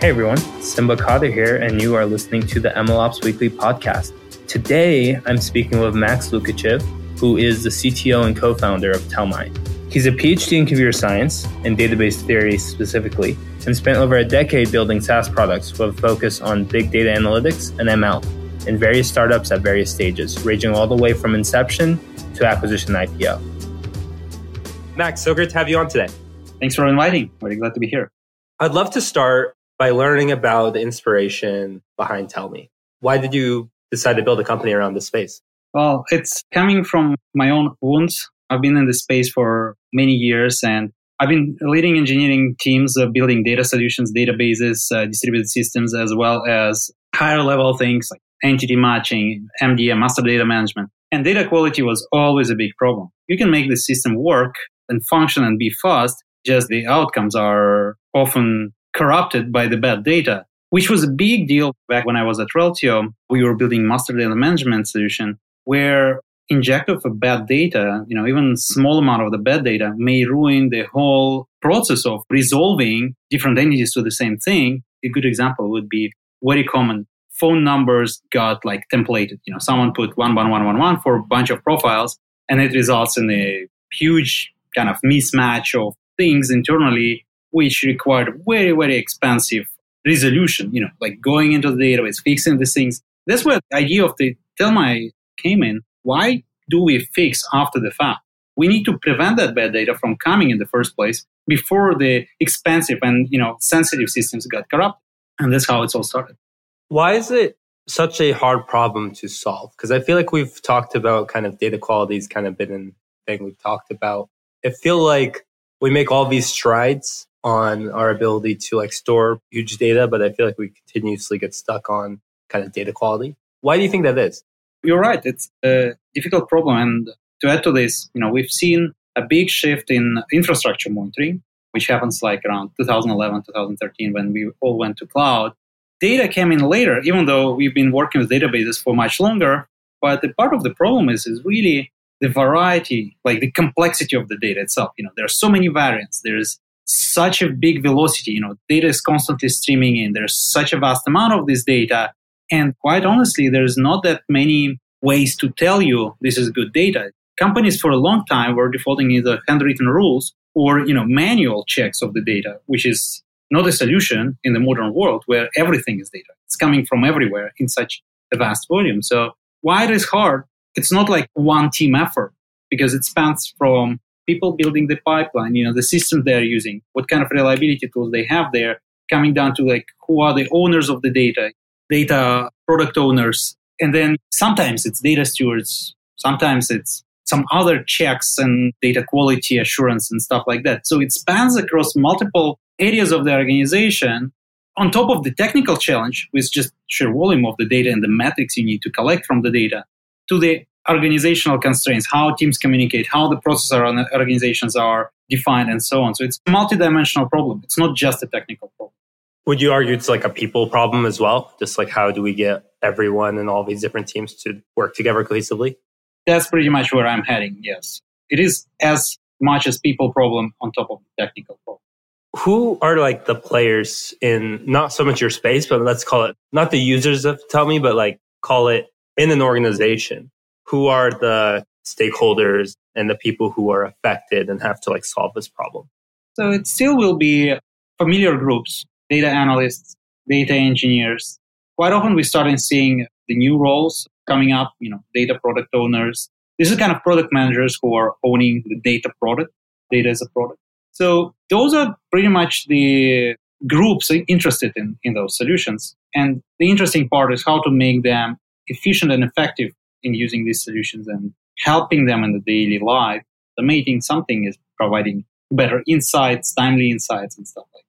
Hey everyone, Simba Khadder here, and you are listening to the MLOps Weekly podcast. Today, I'm speaking with Max Lukichev, who is the CTO and co founder of Telmai. He's a PhD in computer science and database theory specifically, and spent over a decade building SaaS products with a focus on big data analytics and ML in various startups at various stages, ranging all the way from inception to acquisition IPO. Max, so great to have you on today. Thanks for inviting. Very glad to be here. I'd love to start by learning about the inspiration behind Telmai. Why did you decide to build a company around this space? Well, it's coming from my own wounds. I've been in this space for many years and I've been leading engineering teams uh, building data solutions, databases, uh, distributed systems, as well as higher level things like entity matching, MDM, master data management. And data quality was always a big problem. You can make the system work and function and be fast, just the outcomes are often corrupted by the bad data, which was a big deal back when I was at Reltio. We were building master data management solution where inject of bad data, you know, even small amount of the bad data may ruin the whole process of resolving different entities to the same thing. A good example would be very common phone numbers got like templated. You know, someone put one one one one one for a bunch of profiles and it results in a huge kind of mismatch of things internally which required very, very expensive resolution, you know, like going into the database, fixing these things. That's where the idea of the Telmai came in. Why do we fix after the fact? We need to prevent that bad data from coming in the first place before the expensive and, you know, sensitive systems got corrupted. And that's how it's all started. Why is it such a hard problem to solve? Because I feel like we've talked about kind of data quality has kind of been a thing we've talked about. I feel like we make all these strides on our ability to like store huge data, but I feel like we continuously get stuck on kind of data quality. Why do you think that is? You're right. It's a difficult problem. And to add to this, you know, we've seen a big shift in infrastructure monitoring, which happens like around 2011, 2013 when we all went to cloud. Data came in later, even though we've been working with databases for much longer. But the part of the problem is, is really the variety, like the complexity of the data itself. You know, there are so many variants. There's such a big velocity. You know, data is constantly streaming in. There's such a vast amount of this data. And quite honestly, there's not that many ways to tell you this is good data. Companies for a long time were defaulting either handwritten rules or, you know, manual checks of the data, which is not a solution in the modern world where everything is data. It's coming from everywhere in such a vast volume. So why it is hard? It's not like one team effort because it spans from people building the pipeline, you know, the system they're using, what kind of reliability tools they have there, coming down to like who are the owners of the data, data product owners. And then sometimes it's data stewards, sometimes it's some other checks and data quality assurance and stuff like that. So it spans across multiple areas of the organization on top of the technical challenge with just sheer volume of the data and the metrics you need to collect from the data to the organizational constraints, how teams communicate, how the processes process organizations are defined, and so on. So it's a multidimensional problem. It's not just a technical problem. Would you argue it's like a people problem as well? Just like how do we get everyone and all these different teams to work together cohesively? That's pretty much where I'm heading, yes. It is as much as people problem on top of the technical problem. Who are like the players in not so much your space, but let's call it not the users of Telmai, but like call it in an organization who are the stakeholders and the people who are affected and have to like solve this problem? So it still will be familiar groups, data analysts, data engineers. Quite often we start seeing the new roles coming up, you know, data product owners. This is kind of product managers who are owning the data product, data as a product. So those are pretty much the groups interested in, in those solutions. And the interesting part is how to make them efficient and effective in using these solutions and helping them in the daily life. The main thing, something is providing better insights, timely insights, and stuff like that.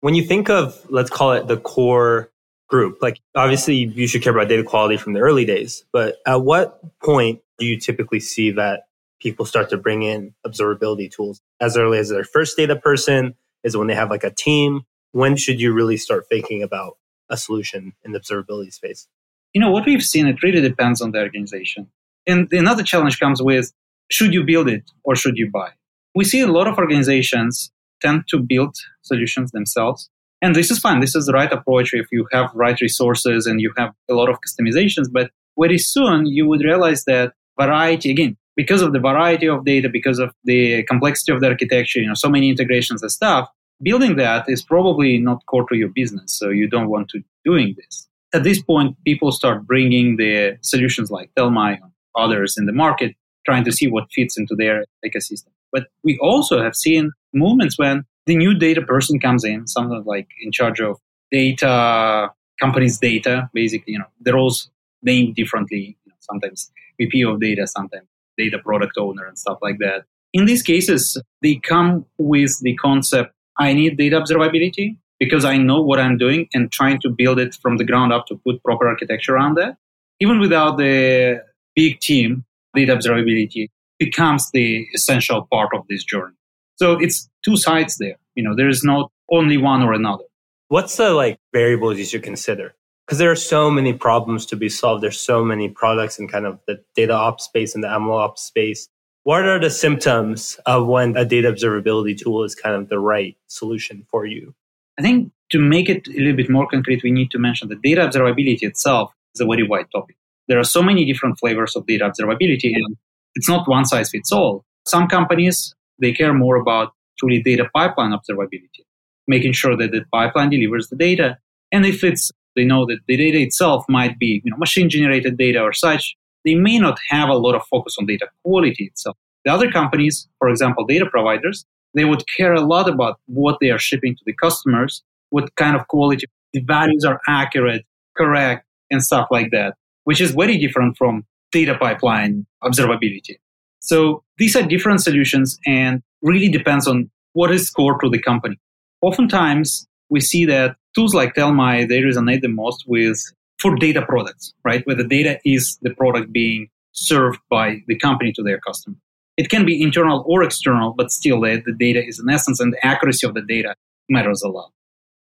When you think of, let's call it the core group, like obviously you should care about data quality from the early days, but at what point do you typically see that people start to bring in observability tools as early as their first data person? Is when they have like a team? When should you really start thinking about a solution in the observability space? You know, what we've seen, it really depends on the organization. And another challenge comes with should you build it or should you buy? We see a lot of organizations tend to build solutions themselves. And this is fine. This is the right approach if you have right resources and you have a lot of customizations. But very soon you would realize that variety, again, because of the variety of data, because of the complexity of the architecture, you know, so many integrations and stuff, building that is probably not core to your business. So you don't want to doing this. At this point, people start bringing the solutions like Telmai and others in the market, trying to see what fits into their ecosystem. But we also have seen moments when the new data person comes in, someone like in charge of data, company's data, basically, you know, they're all named differently. You know, sometimes VP of data, sometimes data product owner and stuff like that. In these cases, they come with the concept I need data observability because I know what I'm doing and trying to build it from the ground up to put proper architecture around that. Even without the big team, data observability becomes the essential part of this journey. So it's two sides there. You know, there is not only one or another. What's the like variables you should consider? Because there are so many problems to be solved. There's so many products in kind of the data ops space and the ML ops space. What are the symptoms of when a data observability tool is kind of the right solution for you? I think to make it a little bit more concrete, we need to mention that data observability itself is a very wide topic. There are so many different flavors of data observability, and it's not one size fits all. Some companies they care more about truly data pipeline observability, making sure that the pipeline delivers the data. And if it's they know that the data itself might be you know machine generated data or such, they may not have a lot of focus on data quality itself. The other companies, for example, data providers, they would care a lot about what they are shipping to the customers, what kind of quality, the values are accurate, correct, and stuff like that, which is very different from data pipeline observability. So these are different solutions and really depends on what is core to the company. Oftentimes we see that tools like Telmai, they resonate the most with for data products, right? Where the data is the product being served by the company to their customer. It can be internal or external, but still the, the data is in essence and the accuracy of the data matters a lot.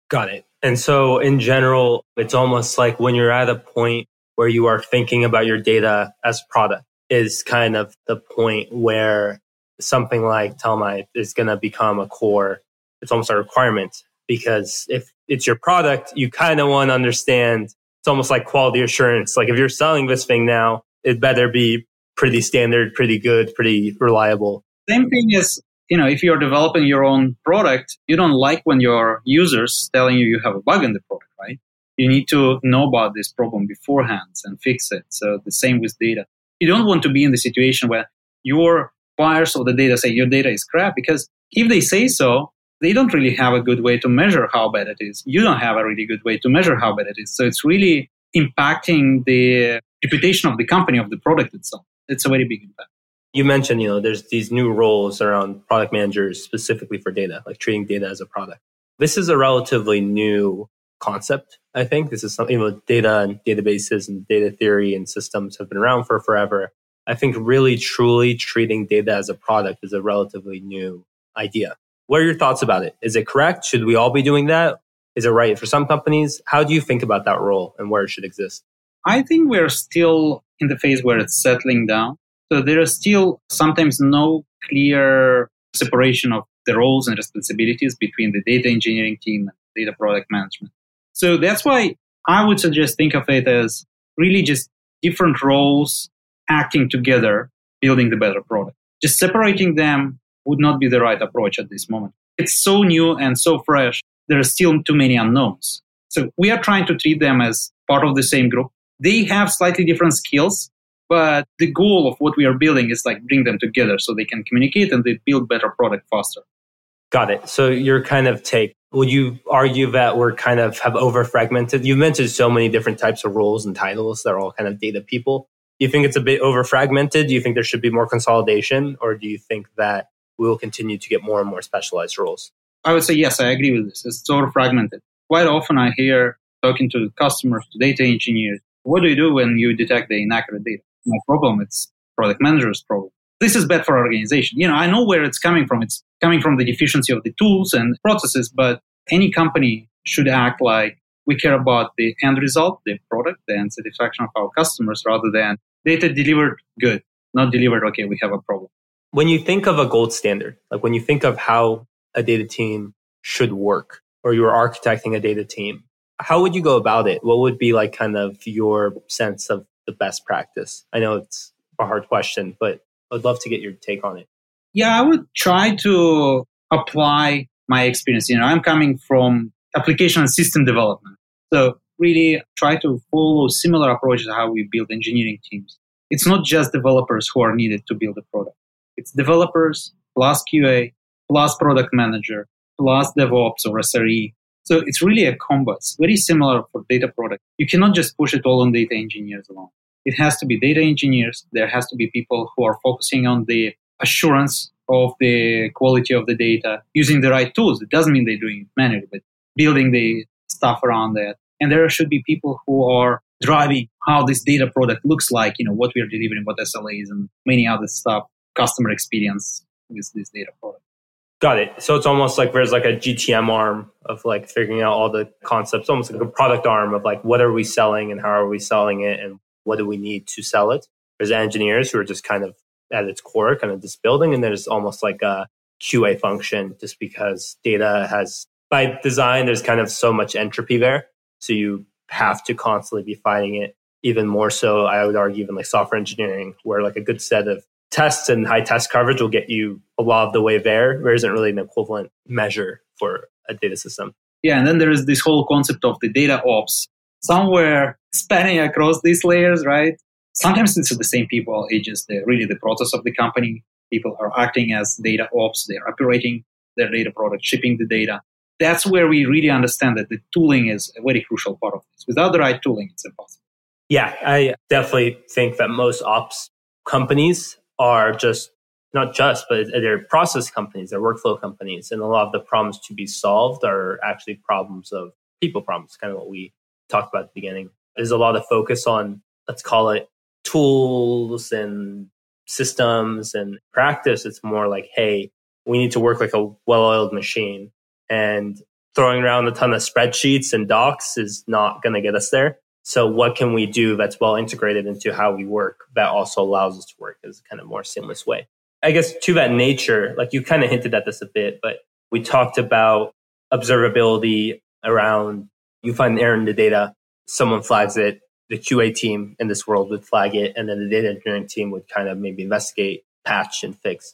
Got it. And so in general, it's almost like when you're at a point where you are thinking about your data as product is kind of the point where something like Telmai is going to become a core. It's almost a requirement because if it's your product, you kind of want to understand. It's almost like quality assurance. Like if you're selling this thing now, it better be pretty standard, pretty good, pretty reliable. Same thing is, you know, if you're developing your own product, you don't like when your users telling you you have a bug in the product, right? You need to know about this problem beforehand and fix it. So the same with data you don't want to be in the situation where your buyers of the data say your data is crap because if they say so, they don't really have a good way to measure how bad it is. You don't have a really good way to measure how bad it is. So it's really impacting the reputation of the company, of the product itself. It's a way to big impact. You mentioned, you know, there's these new roles around product managers specifically for data, like treating data as a product. This is a relatively new concept. I think this is something you know, data and databases and data theory and systems have been around for forever. I think really truly treating data as a product is a relatively new idea. What are your thoughts about it? Is it correct? Should we all be doing that? Is it right for some companies? How do you think about that role and where it should exist? I think we're still in the phase where it's settling down. So there is still sometimes no clear separation of the roles and responsibilities between the data engineering team and data product management. So that's why I would suggest think of it as really just different roles acting together, building the better product. Just separating them would not be the right approach at this moment. It's so new and so fresh. There are still too many unknowns. So we are trying to treat them as part of the same group. They have slightly different skills, but the goal of what we are building is like bring them together so they can communicate and they build better product faster. Got it. So your kind of take would you argue that we're kind of have over fragmented? You mentioned so many different types of roles and titles that are all kind of data people. Do you think it's a bit over fragmented? Do you think there should be more consolidation? Or do you think that we will continue to get more and more specialized roles? I would say yes, I agree with this. It's sort of fragmented. Quite often I hear talking to customers, to data engineers, what do you do when you detect the inaccurate data? My problem, it's product manager's problem. This is bad for our organization. You know, I know where it's coming from. It's coming from the deficiency of the tools and processes, but any company should act like we care about the end result, the product, the end satisfaction of our customers rather than data delivered good, not delivered, okay, we have a problem. When you think of a gold standard, like when you think of how a data team should work, or you're architecting a data team, how would you go about it? What would be like kind of your sense of the best practice? I know it's a hard question, but I'd love to get your take on it. Yeah, I would try to apply my experience. You know, I'm coming from application and system development. So really try to follow similar approaches to how we build engineering teams. It's not just developers who are needed to build a product. It's developers plus QA plus product manager plus DevOps or SRE. So it's really a combo. It's very similar for data product. You cannot just push it all on data engineers alone. It has to be data engineers. There has to be people who are focusing on the assurance of the quality of the data using the right tools. It doesn't mean they're doing it manually, but building the stuff around that. And there should be people who are driving how this data product looks like, you know, what we are delivering, what SLAs and many other stuff, customer experience with this data product. Got it. So it's almost like there's like a GTM arm of like figuring out all the concepts, almost like a product arm of like what are we selling and how are we selling it and what do we need to sell it. There's engineers who are just kind of at its core, kind of just building, and there's almost like a QA function just because data has by design, there's kind of so much entropy there. So you have to constantly be fighting it even more so, I would argue, even like software engineering, where like a good set of tests and high test coverage will get you a lot of the way there. There isn't really an equivalent measure for a data system. Yeah, and then there is this whole concept of the data ops somewhere spanning across these layers, right? Sometimes it's the same people, it's just the, really the process of the company. People are acting as data ops, they're operating their data product, shipping the data. That's where we really understand that the tooling is a very crucial part of this. Without the right tooling, it's impossible. Yeah, I definitely think that most ops companies are just not just, but they're process companies, they're workflow companies. And a lot of the problems to be solved are actually problems of people problems, kind of what we talked about at the beginning. There's a lot of focus on, let's call it tools and systems and practice. It's more like, hey, we need to work like a well oiled machine. And throwing around a ton of spreadsheets and docs is not going to get us there. So what can we do that's well integrated into how we work that also allows us to work as a kind of more seamless way? I guess to that nature, like you kind of hinted at this a bit, but we talked about observability around you find an error in the data, someone flags it, the QA team in this world would flag it, and then the data engineering team would kind of maybe investigate, patch, and fix.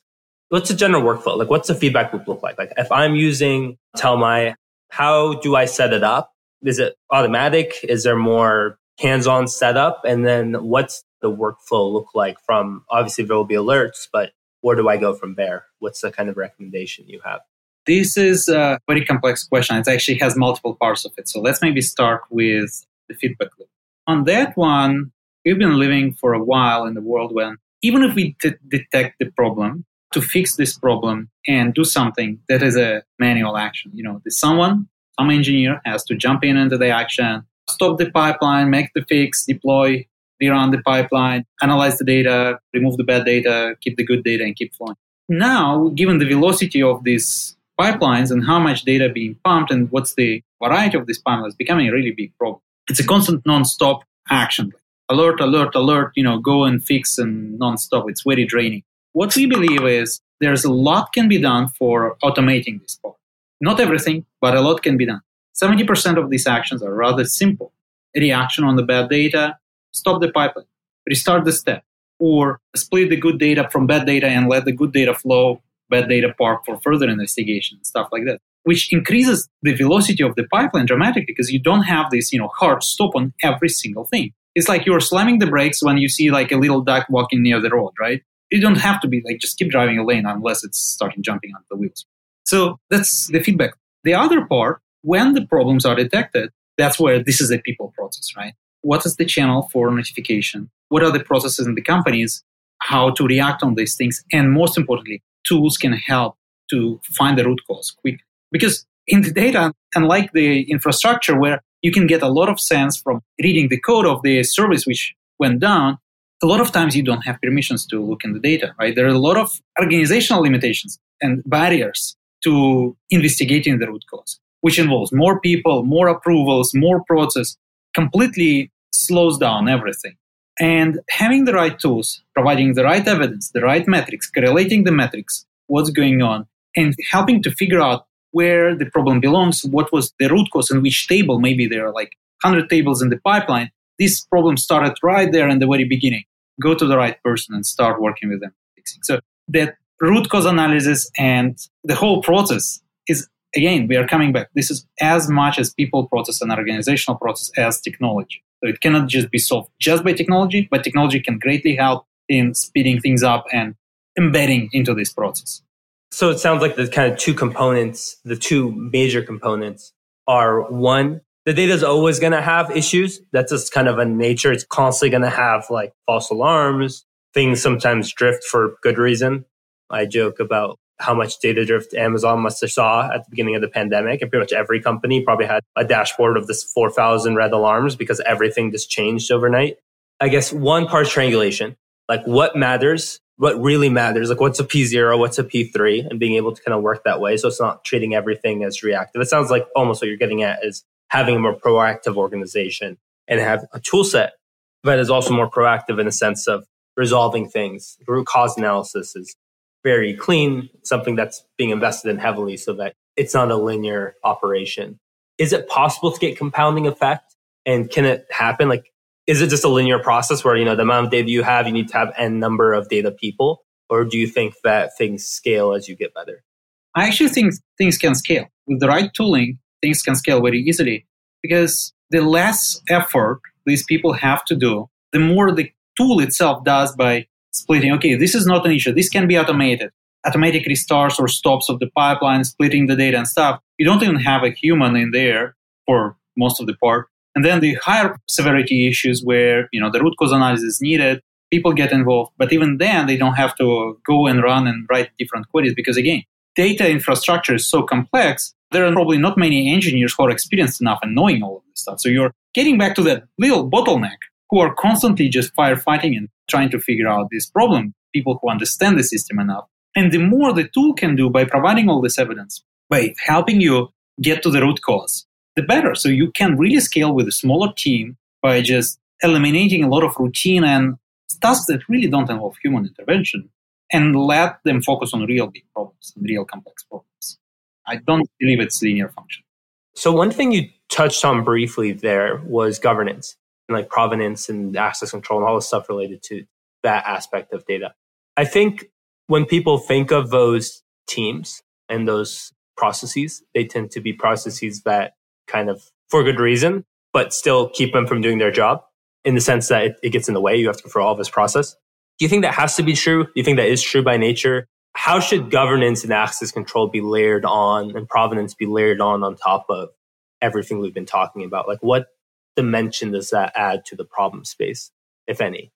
What's the general workflow? Like, what's the feedback loop look like? Like, if I'm using Telmai, how do I set it up? Is it automatic? Is there more hands-on setup? And then what's the workflow look like from obviously there will be alerts, but where do I go from there? What's the kind of recommendation you have? This is a very complex question. It actually has multiple parts of it. So let's maybe start with the feedback loop. On that one, we've been living for a while in the world when even if we detect the problem, to fix this problem and do something that is a manual action. You know, there's someone some engineer has to jump in into the action, stop the pipeline, make the fix, deploy, rerun the pipeline, analyze the data, remove the bad data, keep the good data, and keep flowing. Now, given the velocity of these pipelines and how much data being pumped and what's the variety of these pipelines, becoming a really big problem. It's a constant non-stop action. Alert, alert, alert, you know, go and fix and non-stop. It's very draining. What we believe is there's a lot can be done for automating this part. Not everything, but a lot can be done. 70% of these actions are rather simple. A reaction on the bad data, stop the pipeline, restart the step, or split the good data from bad data and let the good data flow, bad data park for further investigation, stuff like that, which increases the velocity of the pipeline dramatically because you don't have this, you know, hard stop on every single thing. It's like you're slamming the brakes when you see like a little duck walking near the road, right? You don't have to be like just keep driving a lane unless it's starting jumping on the wheels. So that's the feedback. The other part, when the problems are detected, that's where this is a people process, right? What is the channel for notification? What are the processes in the companies? How to react on these things? And most importantly, tools can help to find the root cause quickly. Because in the data, unlike the infrastructure where you can get a lot of sense from reading the code of the service which went down, a lot of times you don't have permissions to look in the data, right? There are a lot of organizational limitations and barriers to investigating the root cause, which involves more people, more approvals, more process, completely slows down everything. And having the right tools, providing the right evidence, the right metrics, correlating the metrics, what's going on, and helping to figure out where the problem belongs, what was the root cause in which table. Maybe there are like 100 tables in the pipeline. This problem started right there in the very beginning. Go to the right person and start working with them. So that root cause analysis and the whole process is again we are coming back. This is as much as people process and organizational process as technology. So it cannot just be solved just by technology but technology can greatly help in speeding things up and embedding into this process. So it sounds like the kind of two components the two major components are one the data is always going to have issues. That's just kind of a nature. It's constantly going to have like false alarms. Things sometimes drift for good reason I joke about how much data drift Amazon must have saw at the beginning of the pandemic. And pretty much every company probably had a dashboard of this 4,000 red alarms because everything just changed overnight. I guess one part triangulation, like what matters, what really matters, like what's a P0, what's a P3, and being able to kind of work that way. So it's not treating everything as reactive. It sounds like almost what you're getting at is having a more proactive organization and have a tool set that is also more proactive in the sense of resolving things. Root cause analysis is very clean, something that's being invested in heavily so that it's not a linear operation. Is it possible to get compounding effect? And can it happen? Like, is it just a linear process where, you know, the amount of data you have, you need to have n number of data people? Or do you think that things scale as you get better? I actually think things can scale. With the right tooling, things can scale very easily because the less effort these people have to do, the more the tool itself does by splitting, okay, this is not an issue. This can be automated. Automatic restarts or stops of the pipeline, splitting the data and stuff. You don't even have a human in there for most of the part. And then the higher severity issues where, you know, the root cause analysis is needed, people get involved. But even then, they don't have to go and run and write different queries because again, data infrastructure is so complex. There are probably not many engineers who are experienced enough in knowing all of this stuff. So you're getting back to that little bottleneck who are constantly just firefighting and trying to figure out this problem, people who understand the system enough. And the more the tool can do by providing all this evidence, by helping you get to the root cause, the better. So you can really scale with a smaller team by just eliminating a lot of routine and tasks that really don't involve human intervention and let them focus on real big problems and real complex problems. I don't believe it's linear function. So one thing you touched on briefly there was governance like provenance and access control and all the stuff related to that aspect of data. I think when people think of those teams and those processes, they tend to be processes that kind of, for good reason, but still keep them from doing their job in the sense that it, it gets in the way. You have to go through all this process. Do you think that has to be true? Do you think that is true by nature? How should governance and access control be layered on and provenance be layered on on top of everything we've been talking about? Like what dimension does that add to the problem space, if any?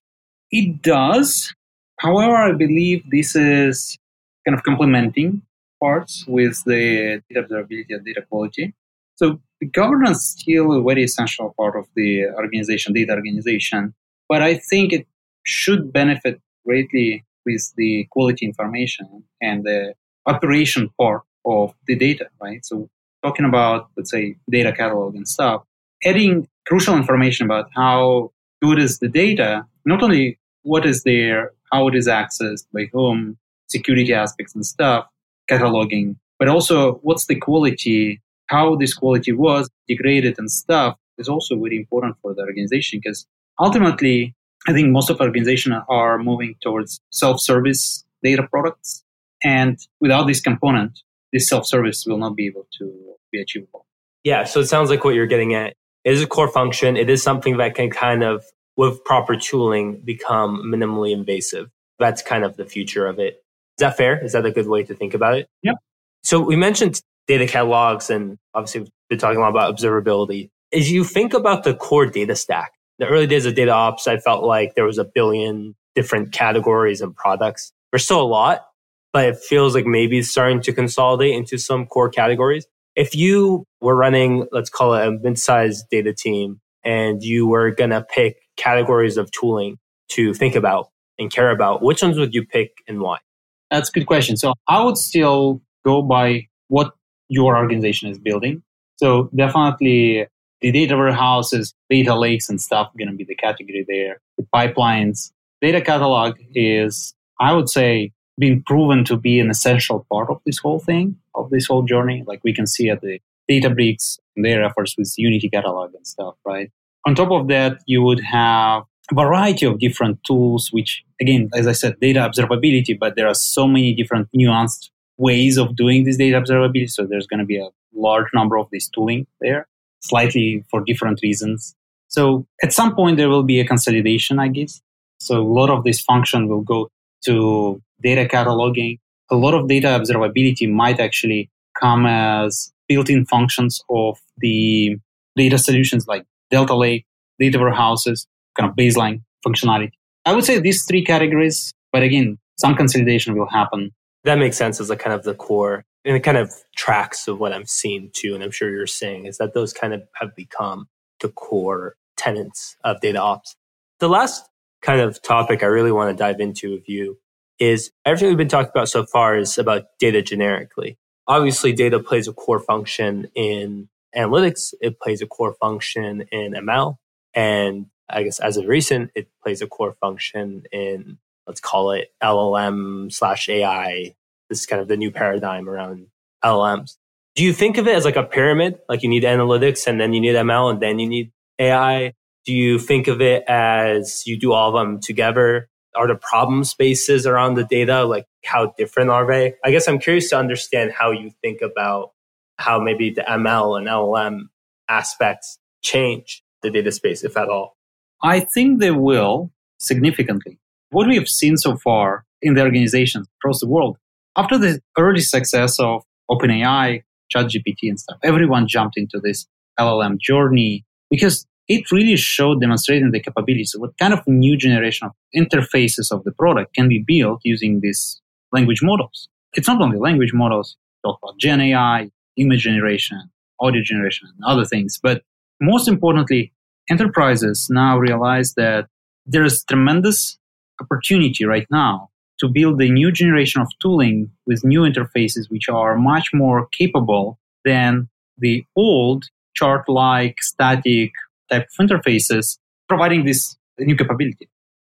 It does. However, I believe this is kind of complementing parts with the data observability and data quality. So the governance is still a very essential part of the organization, data organization. But I think it should benefit greatly with the quality information and the operation part of the data, right? So talking about, let's say, data catalog and stuff, adding crucial information about how good is the data, not only what is there, how it is accessed, by whom, security aspects and stuff, cataloging, but also what's the quality, how this quality was degraded and stuff is also very important for the organization because ultimately, I think most of organizations are moving towards self-service data products. And without this component, this self-service will not be able to be achievable. Yeah. So it sounds like what you're getting at it is a core function. It is something that can kind of, with proper tooling, become minimally invasive. That's kind of the future of it. Is that fair? Is that a good way to think about it? Yep. So we mentioned data catalogs and obviously we've been talking a lot about observability. As you think about the core data stack, the early days of data ops, I felt like there was a billion different categories and products. There's still a lot, but it feels like maybe it's starting to consolidate into some core categories. If you were running, let's call it a mid-sized data team, and you were going to pick categories of tooling to think about and care about, which ones would you pick and why? That's a good question. So I would still go by what your organization is building. So definitely the data warehouses, data lakes and stuff going to be the category there. The pipelines, data catalog is, I would say, been proven to be an essential part of this whole thing, of this whole journey. Like we can see at the Databricks and their efforts with Unity Catalog and stuff, right? On top of that, you would have a variety of different tools, which again, as I said, data observability, but there are so many different nuanced ways of doing this data observability. So there's going to be a large number of this tooling there, slightly for different reasons. So at some point there will be a consolidation, I guess. So a lot of this function will go to data cataloging. A lot of data observability might actually come as built-in functions of the data solutions like Delta Lake, data warehouses, kind of baseline functionality. I would say these three categories, but again, some consolidation will happen. That makes sense as a kind of the core and it kind of tracks of what I'm seeing too. And I'm sure you're saying is that those kind of have become the core tenets of data ops. The last kind of topic I really want to dive into with you is everything we've been talking about so far is about data generically. Obviously, data plays a core function in analytics. It plays a core function in ML. And I guess as of recent, it plays a core function in, let's call it LLM slash AI. This is kind of the new paradigm around LLMs. Do you think of it as like a pyramid? Like you need analytics and then you need ML and then you need AI? Do you think of it as you do all of them together? Are the problem spaces around the data like how different are they? I guess I'm curious to understand how you think about how maybe the ML and LLM aspects change the data space, if at all. I think they will significantly. What we have seen so far in the organizations across the world, after the early success of OpenAI, ChatGPT, and stuff, everyone jumped into this LLM journey because it really showed demonstrating the capabilities of what kind of new generation of interfaces of the product can be built using these language models. It's not only language models, talk about Gen AI, image generation, audio generation, and other things, but most importantly, enterprises now realize that there is tremendous opportunity right now to build a new generation of tooling with new interfaces which are much more capable than the old chart like static type of interfaces, providing this new capability.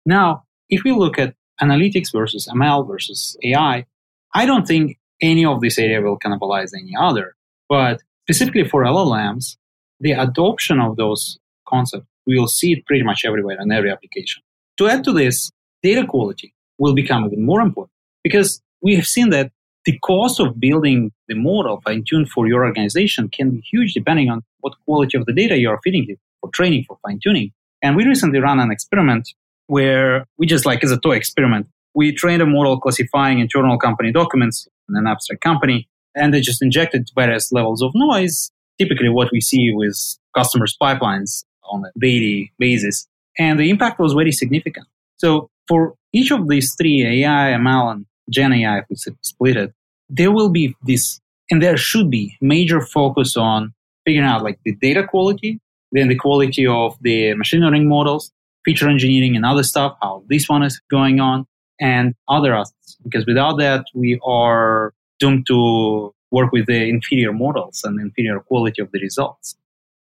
Now, if we look at analytics versus ML versus AI, I don't think any of this area will cannibalize any other. But specifically for LLMs, the adoption of those concepts, we will see it pretty much everywhere in every application. To add to this, data quality will become even more important because we have seen that the cost of building the model fine tuned for your organization can be huge depending on what quality of the data you are feeding it for training, for fine tuning. And we recently ran an experiment where we just like as a toy experiment, we trained a model classifying internal company documents in an abstract company, and they just injected various levels of noise, typically what we see with customers' pipelines on a daily basis. And the impact was very significant. So for each of these three, AI, ML, and Gen AI, if we split it, there will be this, and there should be major focus on figuring out like the data quality then the quality of the machine learning models, feature engineering and other stuff, how this one is going on, and other aspects. Because without that, we are doomed to work with the inferior models and inferior quality of the results.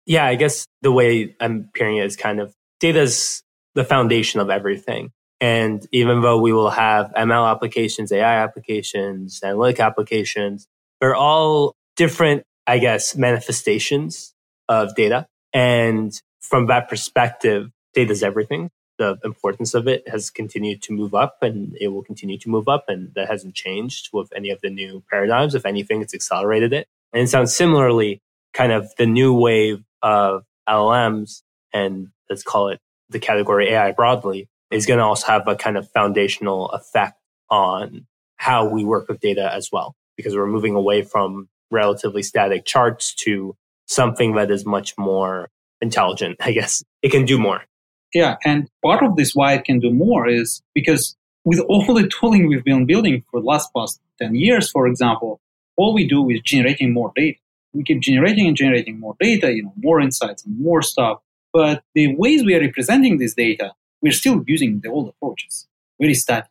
Yeah, I guess the way I'm hearing it is kind of data's the foundation of everything. And even though we will have ML applications, AI applications, analytic applications, they're all different, I guess, manifestations of data. And from that perspective, data is everything. The importance of it has continued to move up and it will continue to move up. And that hasn't changed with any of the new paradigms. If anything, it's accelerated it. And it sounds similarly kind of the new wave of LLMs and let's call it the category AI broadly is going to also have a kind of foundational effect on how we work with data as well, because we're moving away from relatively static charts to something that is much more intelligent, I guess. It can do more. Yeah. And part of this why it can do more is because with all the tooling we've been building for the last past 10 years, for example, all we do is generating more data. We keep generating and generating more data, you know, more insights and more stuff. But the ways we are representing this data, we're still using the old approaches, very static.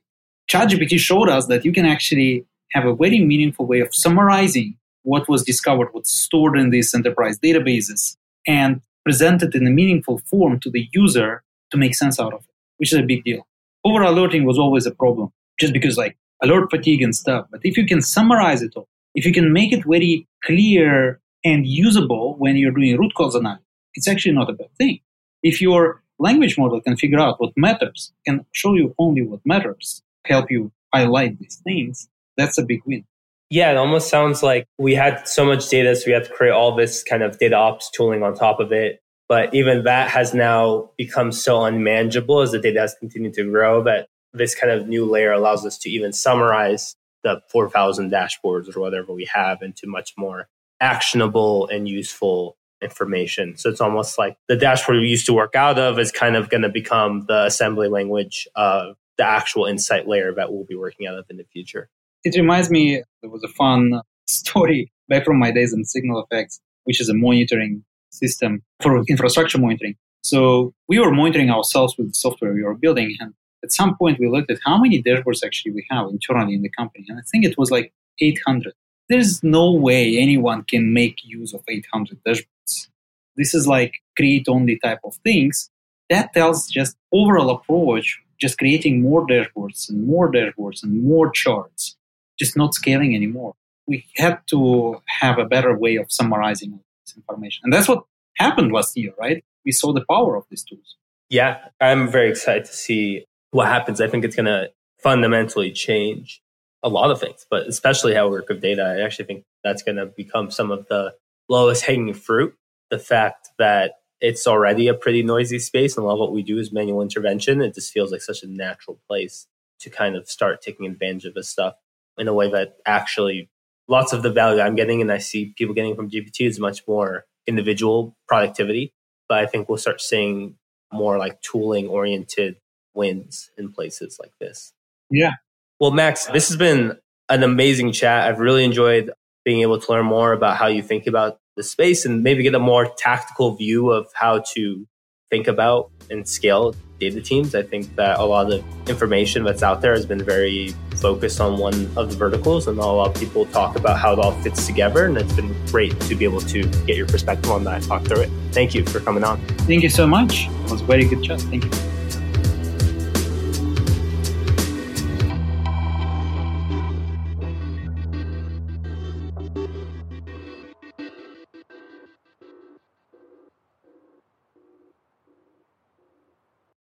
ChatGPT showed us that you can actually have a very meaningful way of summarizing what was discovered, what's stored in these enterprise databases, and presented in a meaningful form to the user to make sense out of it, which is a big deal. Over alerting was always a problem, just because like alert fatigue and stuff. But if you can summarize it all, if you can make it very clear and usable when you're doing root cause analysis, it's actually not a bad thing. If your language model can figure out what matters, can show you only what matters, help you highlight these things, that's a big win. Yeah, it almost sounds like we had so much data, so we have to create all this kind of data ops tooling on top of it. But even that has now become so unmanageable as the data has continued to grow that this kind of new layer allows us to even summarize the 4,000 dashboards or whatever we have into much more actionable and useful information. So it's almost like the dashboard we used to work out of is kind of going to become the assembly language of the actual insight layer that we'll be working out of in the future. It reminds me, there was a fun story back from my days in SignalFx, which is a monitoring system for infrastructure monitoring. So we were monitoring ourselves with the software we were building. And at some point, we looked at how many dashboards actually we have internally in the company. And I think it was like 800. There's no way anyone can make use of 800 dashboards. This is like create only type of things. That tells just overall approach, just creating more dashboards and more dashboards and more charts, just not scaling anymore. We had to have a better way of summarizing this information. And that's what happened last year, right? We saw the power of these tools. Yeah, I'm very excited to see what happens. I think it's going to fundamentally change a lot of things, but especially how we work with data. I actually think that's going to become some of the lowest hanging fruit. The fact that it's already a pretty noisy space and a lot of what we do is manual intervention. It just feels like such a natural place to kind of start taking advantage of this stuff in a way that actually lots of the value I'm getting and I see people getting from GPT is much more individual productivity. But I think we'll start seeing more like tooling oriented wins in places like this. Yeah. Well, Max, this has been an amazing chat. I've really enjoyed being able to learn more about how you think about the space and maybe get a more tactical view of how to think about and scale data teams. I think that a lot of the information that's out there has been very focused on one of the verticals, and a lot of people talk about how it all fits together. And it's been great to be able to get your perspective on that, and talk through it. Thank you for coming on. Thank you so much. It was a very good chat. Thank you.